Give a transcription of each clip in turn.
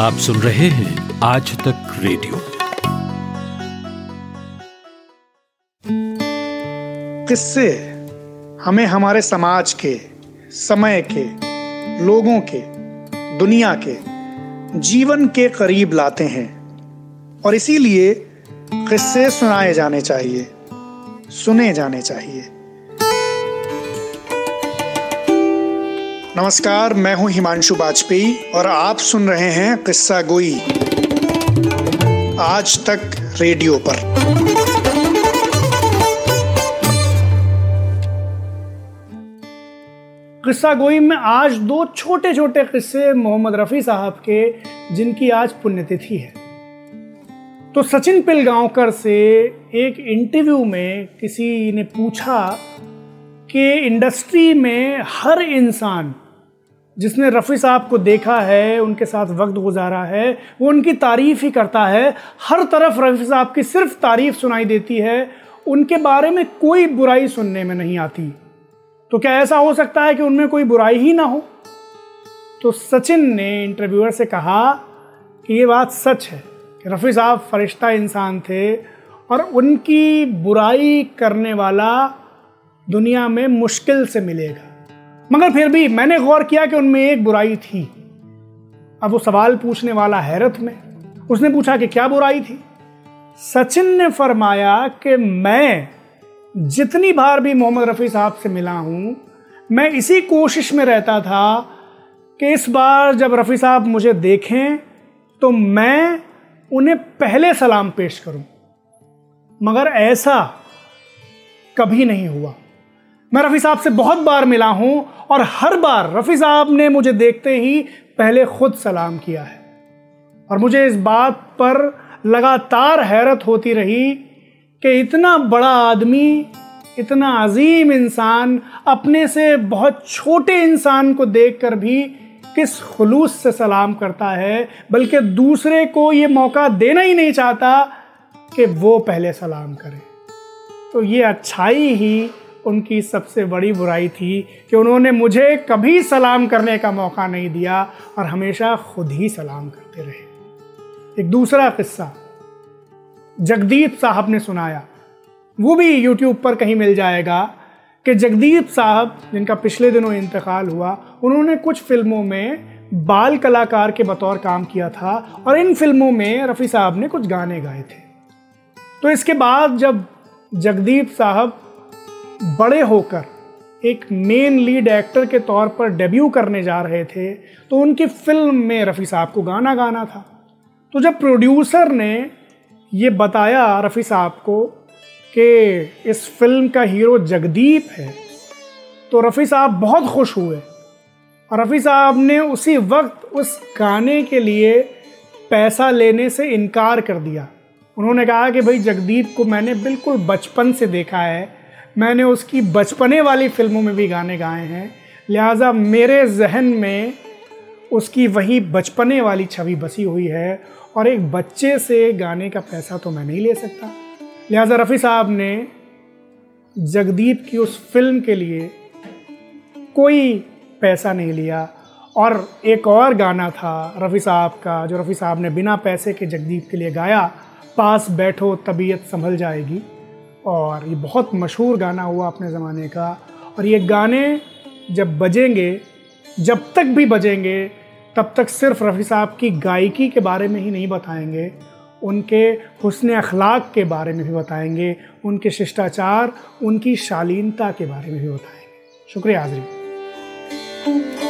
आप सुन रहे हैं आज तक रेडियो। किससे? हमें हमारे समाज के, समय के, लोगों के, दुनिया के, जीवन के करीब लाते हैं। और इसीलिए किस्से सुनाए जाने चाहिए, सुने जाने चाहिए। नमस्कार, मैं हूँ हिमांशु वाजपेयी और आप सुन रहे हैं किस्सा गोई। आज तक रेडियो पर। किस्सा गोई में आज दो छोटे छोटे किस्से मोहम्मद रफ़ी साहब के, जिनकी आज पुण्यतिथि है। तो सचिन पिलगांवकर से एक इंटरव्यू में किसी ने पूछा कि इंडस्ट्री में हर इंसान जिसने रफ़ी साहब को देखा है, उनके साथ वक्त गुजारा है, वो उनकी तारीफ़ ही करता है। हर तरफ़ रफ़ी साहब की सिर्फ़ तारीफ़ सुनाई देती है, उनके बारे में कोई बुराई सुनने में नहीं आती। तो क्या ऐसा हो सकता है कि उनमें कोई बुराई ही ना हो? तो सचिन ने इंटरव्यूअर से कहा कि ये बात सच है कि रफ़ी साहब फरिश्ता इंसान थे और उनकी बुराई करने वाला दुनिया में मुश्किल से मिलेगा। मगर फिर भी मैंने गौर किया कि उनमें एक बुराई थी। अब वो सवाल पूछने वाला हैरत में। उसने पूछा कि क्या बुराई थी? सचिन ने फरमाया कि मैं जितनी बार भी मोहम्मद रफ़ी साहब से मिला हूँ, मैं इसी कोशिश में रहता था कि इस बार जब रफ़ी साहब मुझे देखें तो मैं उन्हें पहले सलाम पेश करूँ। मगर ऐसा कभी नहीं हुआ। मैं रफ़ी साहब से बहुत बार मिला हूँ और हर बार रफ़ी साहब ने मुझे देखते ही पहले खुद सलाम किया है। और मुझे इस बात पर लगातार हैरत होती रही कि इतना बड़ा आदमी, इतना अजीम इंसान, अपने से बहुत छोटे इंसान को देखकर भी किस खलूस से सलाम करता है, बल्कि दूसरे को ये मौका देना ही नहीं चाहता कि वो पहले सलाम करे। तो ये अच्छाई ही उनकी सबसे बड़ी बुराई थी कि उन्होंने मुझे कभी सलाम करने का मौका नहीं दिया और हमेशा खुद ही सलाम करते रहे। एक दूसरा किस्सा, जगदीप साहब ने सुनाया। वो भी यूट्यूब पर कहीं मिल जाएगा कि जगदीप साहब, जिनका पिछले दिनों इंतकाल हुआ, उन्होंने कुछ फ़िल्मों में बाल कलाकार के बतौर काम किया था और इन फ़िल्मों में रफ़ी साहब ने कुछ गाने गाए थे। तो इसके बाद जब जगदीप साहब बड़े होकर एक मेन लीड एक्टर के तौर पर डेब्यू करने जा रहे थे तो उनकी फ़िल्म में रफ़ी साहब को गाना गाना था। तो जब प्रोड्यूसर ने ये बताया रफ़ी साहब को कि इस फ़िल्म का हीरो जगदीप है तो रफ़ी साहब बहुत खुश हुए। और रफ़ी साहब ने उसी वक्त उस गाने के लिए पैसा लेने से इनकार कर दिया। उन्होंने कहा कि भाई जगदीप को मैंने बिल्कुल बचपन से देखा है मैंने उसकी बचपने वाली फ़िल्मों में भी गाने गाए हैं। लिहाजा मेरे जहन में उसकी वही बचपने वाली छवि बसी हुई है और एक बच्चे से गाने का पैसा तो मैं नहीं ले सकता। लिहाजा रफ़ी साहब ने जगदीप की उस फ़िल्म के लिए कोई पैसा नहीं लिया। और एक और गाना था रफ़ी साहब का, जो रफ़ी साहब ने बिना पैसे के जगदीप के लिए गाया, पास बैठो तबीयत संभल जाएगी। और ये बहुत मशहूर गाना हुआ अपने ज़माने का। और ये गाने जब बजेंगे, जब तक भी बजेंगे, तब तक सिर्फ़ रफ़ी साहब की गायकी के बारे में ही नहीं बताएँगे। उनके हुसन अखलाक के बारे में भी बताएँगे, उनके शिष्टाचार, उनकी शालीनता के बारे में भी बताएँगे। शुक्रिया हाजरी।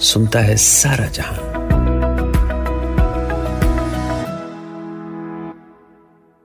सुनता है सारा जहाँ